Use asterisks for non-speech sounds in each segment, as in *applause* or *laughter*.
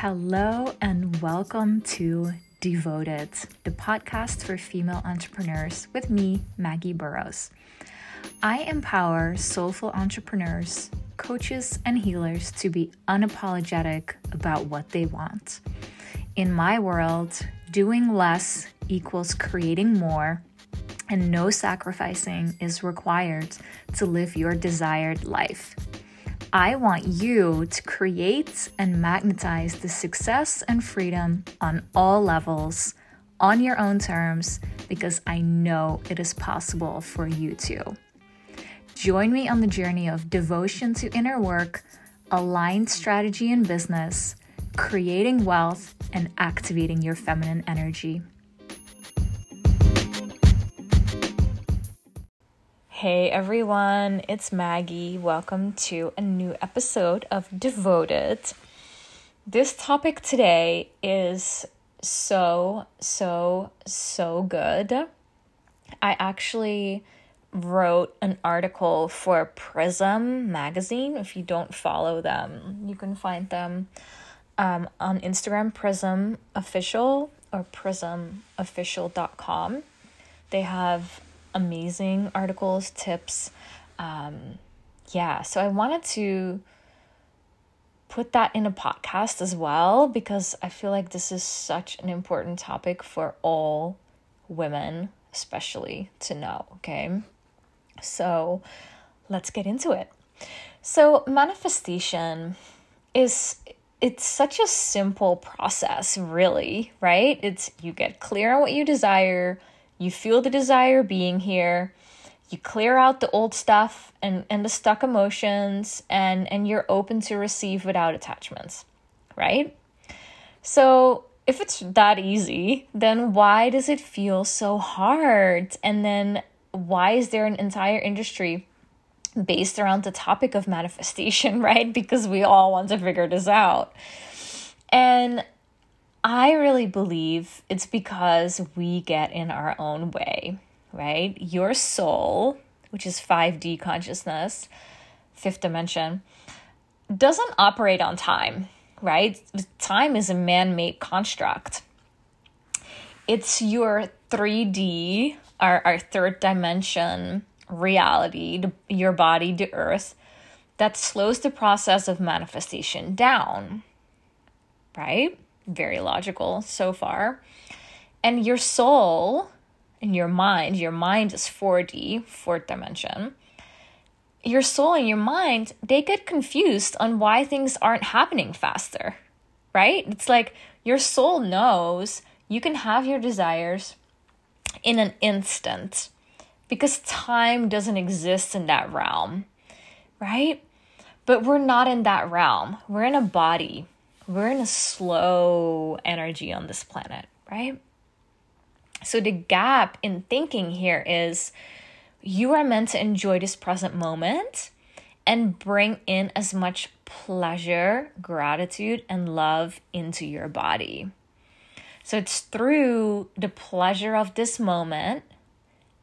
Hello, and welcome to Devoted, the podcast for female entrepreneurs with me, Maggie Burrows. I empower soulful entrepreneurs, coaches, and healers to be unapologetic about what they want. In my world, doing less equals creating more, and no sacrificing is required to live your desired life. I want you to create and magnetize the success and freedom on all levels, on your own terms, because I know it is possible for you too. Join me on the journey of devotion to inner work, aligned strategy in business, creating wealth, and activating your feminine energy. Hey everyone, it's Maggie. Welcome to a new episode of Devoted. This topic today is so, so, so good. I actually wrote an article for Prism magazine. If you don't follow them, you can find them um, on Instagram, Prism Official or prismofficial.com. They have amazing articles, tips. Um, yeah, so I wanted to put that in a podcast as well because I feel like this is such an important topic for all women, especially to know. Okay, so let's get into it. So, manifestation is it's such a simple process, really, right? It's you get clear on what you desire, you feel the desire being here. You clear out the old stuff and, and the stuck emotions and and you're open to receive without attachments right? So if it's that easy then why does it feel so hard? And then why is there an entire industry based around the topic of manifestation *laughs* right? Because we all want to figure this out. And I really believe it's because we get in our own way, right? Your soul, which is 5D consciousness, fifth dimension, doesn't operate on time, right? Time is a man made construct. It's your 3D, our, our third dimension reality, your body, the earth, that slows the process of manifestation down, right? Very logical so far. And your soul and your mind, your mind is 4D, fourth dimension. Your soul and your mind, they get confused on why things aren't happening faster, right? It's like your soul knows you can have your desires in an instant because time doesn't exist in that realm, right? But we're not in that realm. We're in a body we're in a slow energy on this planet, right? So the gap in thinking here is you are meant to enjoy this present moment and bring in as much pleasure, gratitude, and love into your body. So it's through the pleasure of this moment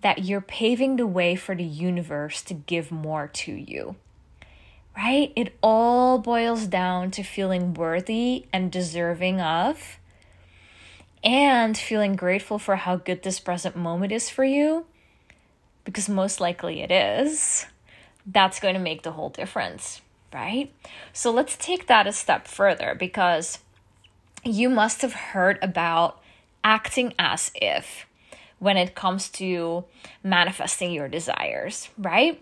that you're paving the way for the universe to give more to you right? It all boils down to feeling worthy and deserving of, and feeling grateful for how good this present moment is for you, because most likely it is. That's going to make the whole difference, right? So let's take that a step further because you must have heard about acting as if when it comes to manifesting your desires, right?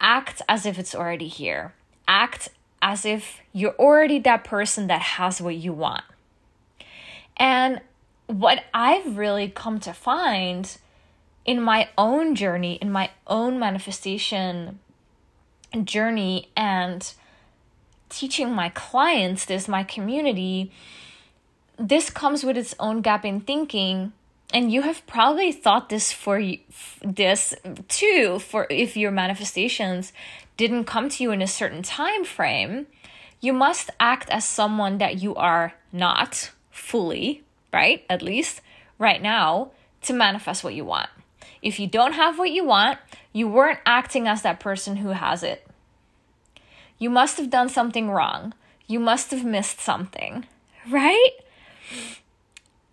Act as if it's already here. Act as if you're already that person that has what you want. And what I've really come to find in my own journey, in my own manifestation journey, and teaching my clients this, my community, this comes with its own gap in thinking and you have probably thought this for this too for if your manifestations didn't come to you in a certain time frame you must act as someone that you are not fully right at least right now to manifest what you want. If you don't have what you want you weren't acting as that person who has it. You must have done something wrong. You must have missed something right?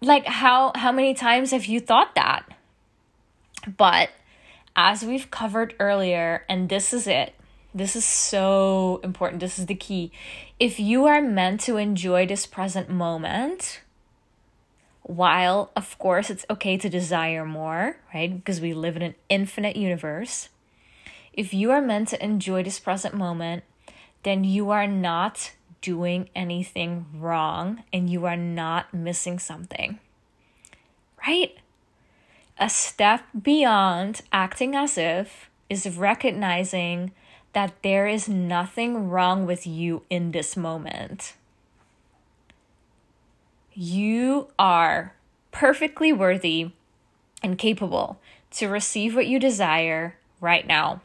Like how how many times have you thought that? But as we've covered earlier, and this is it. This is so important. This is the key. If you are meant to enjoy this present moment, while of course it's okay to desire more, right? Because we live in an infinite universe. If you are meant to enjoy this present moment, then you are not doing anything wrong and you are not missing something. Right? A step beyond acting as if is recognizing that there is nothing wrong with you in this moment. You are perfectly worthy and capable to receive what you desire right now.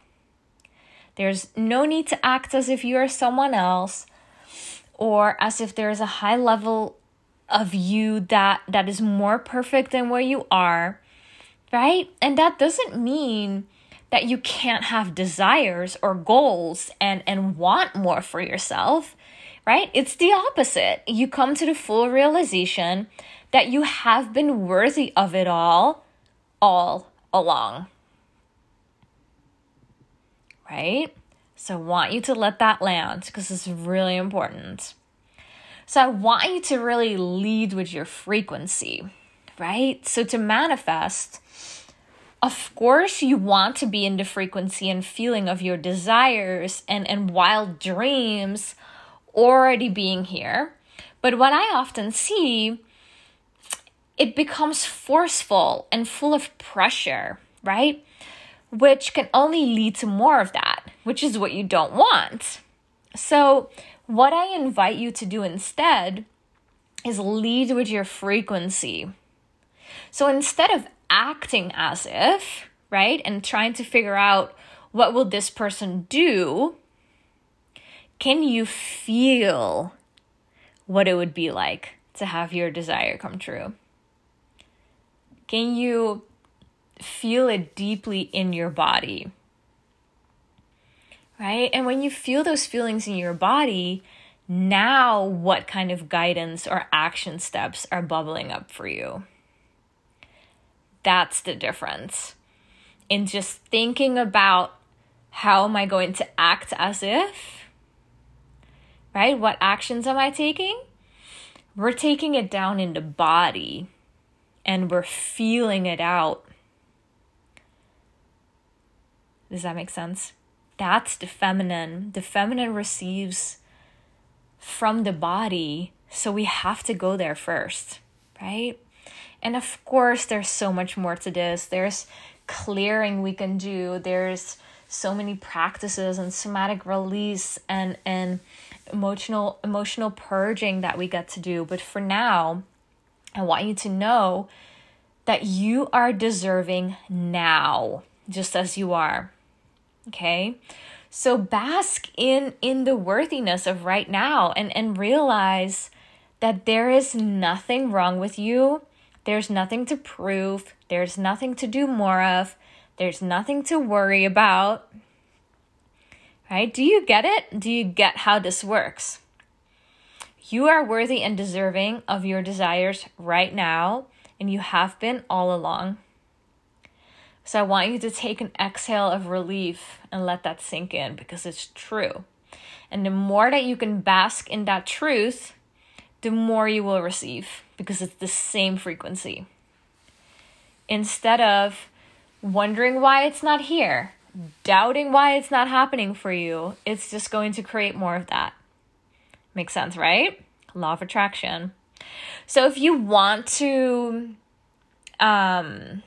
There's no need to act as if you are someone else or as if there is a high level of you that that is more perfect than where you are, right? And that doesn't mean that you can't have desires or goals and and want more for yourself, right? It's the opposite. You come to the full realization that you have been worthy of it all all along right? So I want you to let that land because it's really important. So I want you to really lead with your frequency, right? So to manifest, of course you want to be in the frequency and feeling of your desires and, and wild dreams already being here. But what I often see, it becomes forceful and full of pressure, right? Which can only lead to more of that, which is what you don't want. So, what I invite you to do instead is lead with your frequency. So, instead of acting as if, right, and trying to figure out what will this person do, can you feel what it would be like to have your desire come true? Can you feel it deeply in your body. Right? And when you feel those feelings in your body, now what kind of guidance or action steps are bubbling up for you? That's the difference. In just thinking about how am I going to act as if, right? What actions am I taking? We're taking it down in the body and we're feeling it out does that make sense? That's the feminine. The feminine receives from the body, so we have to go there first, right? And of course, there's so much more to this. There's clearing we can do. There's so many practices and somatic release and and emotional emotional purging that we get to do. But for now, I want you to know that you are deserving now, just as you are okay? So bask in in the worthiness of right now and and realize that there is nothing wrong with you. There's nothing to prove. There's nothing to do more of. There's nothing to worry about. Right? Do you get it? Do you get how this works? You are worthy and deserving of your desires right now and you have been all along so I want you to take an exhale of relief and let that sink in because it's true. And the more that you can bask in that truth, the more you will receive because it's the same frequency. Instead of wondering why it's not here, doubting why it's not happening for you, it's just going to create more of that. Makes sense, right? Law of attraction. So if you want to um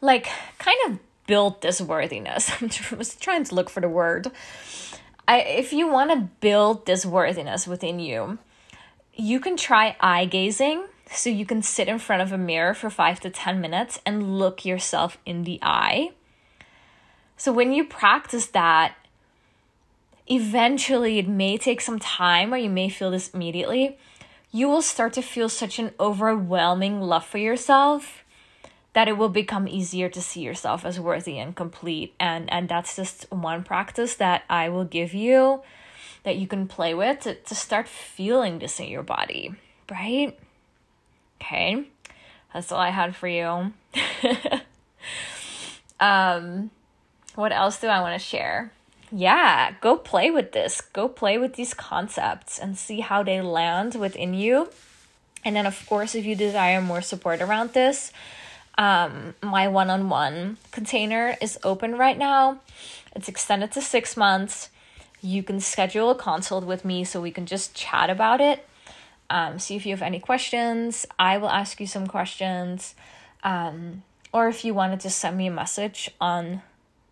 like kind of build this worthiness. *laughs* I was trying to look for the word. I, if you want to build this worthiness within you, you can try eye gazing. So you can sit in front of a mirror for five to 10 minutes and look yourself in the eye. So when you practice that, eventually it may take some time or you may feel this immediately. You will start to feel such an overwhelming love for yourself that it will become easier to see yourself as worthy and complete and and that's just one practice that I will give you that you can play with to, to start feeling this in your body, right? Okay, that's all I had for you. *laughs* um, what else do I want to share? Yeah, go play with this. Go play with these concepts and see how they land within you. And then, of course, if you desire more support around this, um, my one on one container is open right now. It's extended to six months. You can schedule a consult with me so we can just chat about it. Um, see if you have any questions. I will ask you some questions. Um, or if you wanted to send me a message on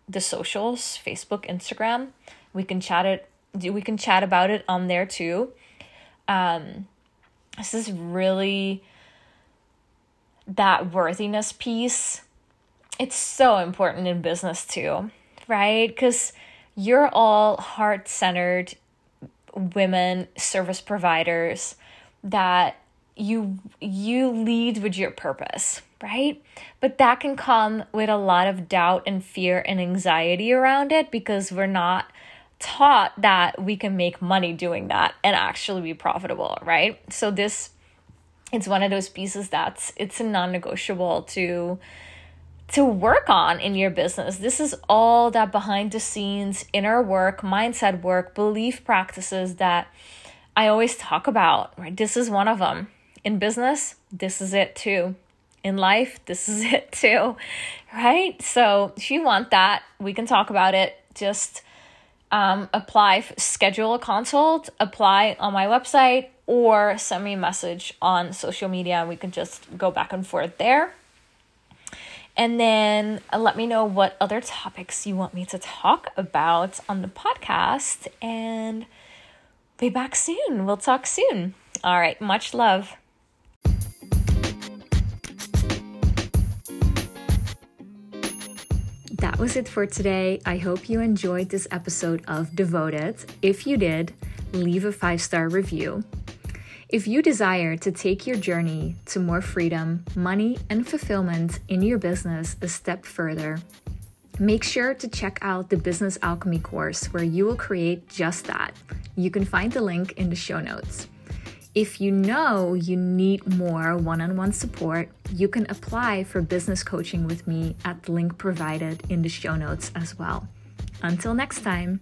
the socials, Facebook, Instagram, we can chat it. We can chat about it on there too. Um, this is really that worthiness piece. It's so important in business too, right? Because you're all heart centered women, service providers that you you lead with your purpose right but that can come with a lot of doubt and fear and anxiety around it because we're not taught that we can make money doing that and actually be profitable right so this it's one of those pieces that's it's a non-negotiable to to work on in your business. This is all that behind the scenes inner work, mindset work, belief practices that I always talk about, right? This is one of them. In business, this is it too. In life, this is *laughs* it too, right? So if you want that, we can talk about it. Just um, apply, schedule a consult, apply on my website, or send me a message on social media and we can just go back and forth there. And then let me know what other topics you want me to talk about on the podcast. And be back soon. We'll talk soon. All right. Much love. That was it for today. I hope you enjoyed this episode of Devoted. If you did, leave a five star review. If you desire to take your journey to more freedom, money, and fulfillment in your business a step further, make sure to check out the Business Alchemy course where you will create just that. You can find the link in the show notes. If you know you need more one on one support, you can apply for business coaching with me at the link provided in the show notes as well. Until next time.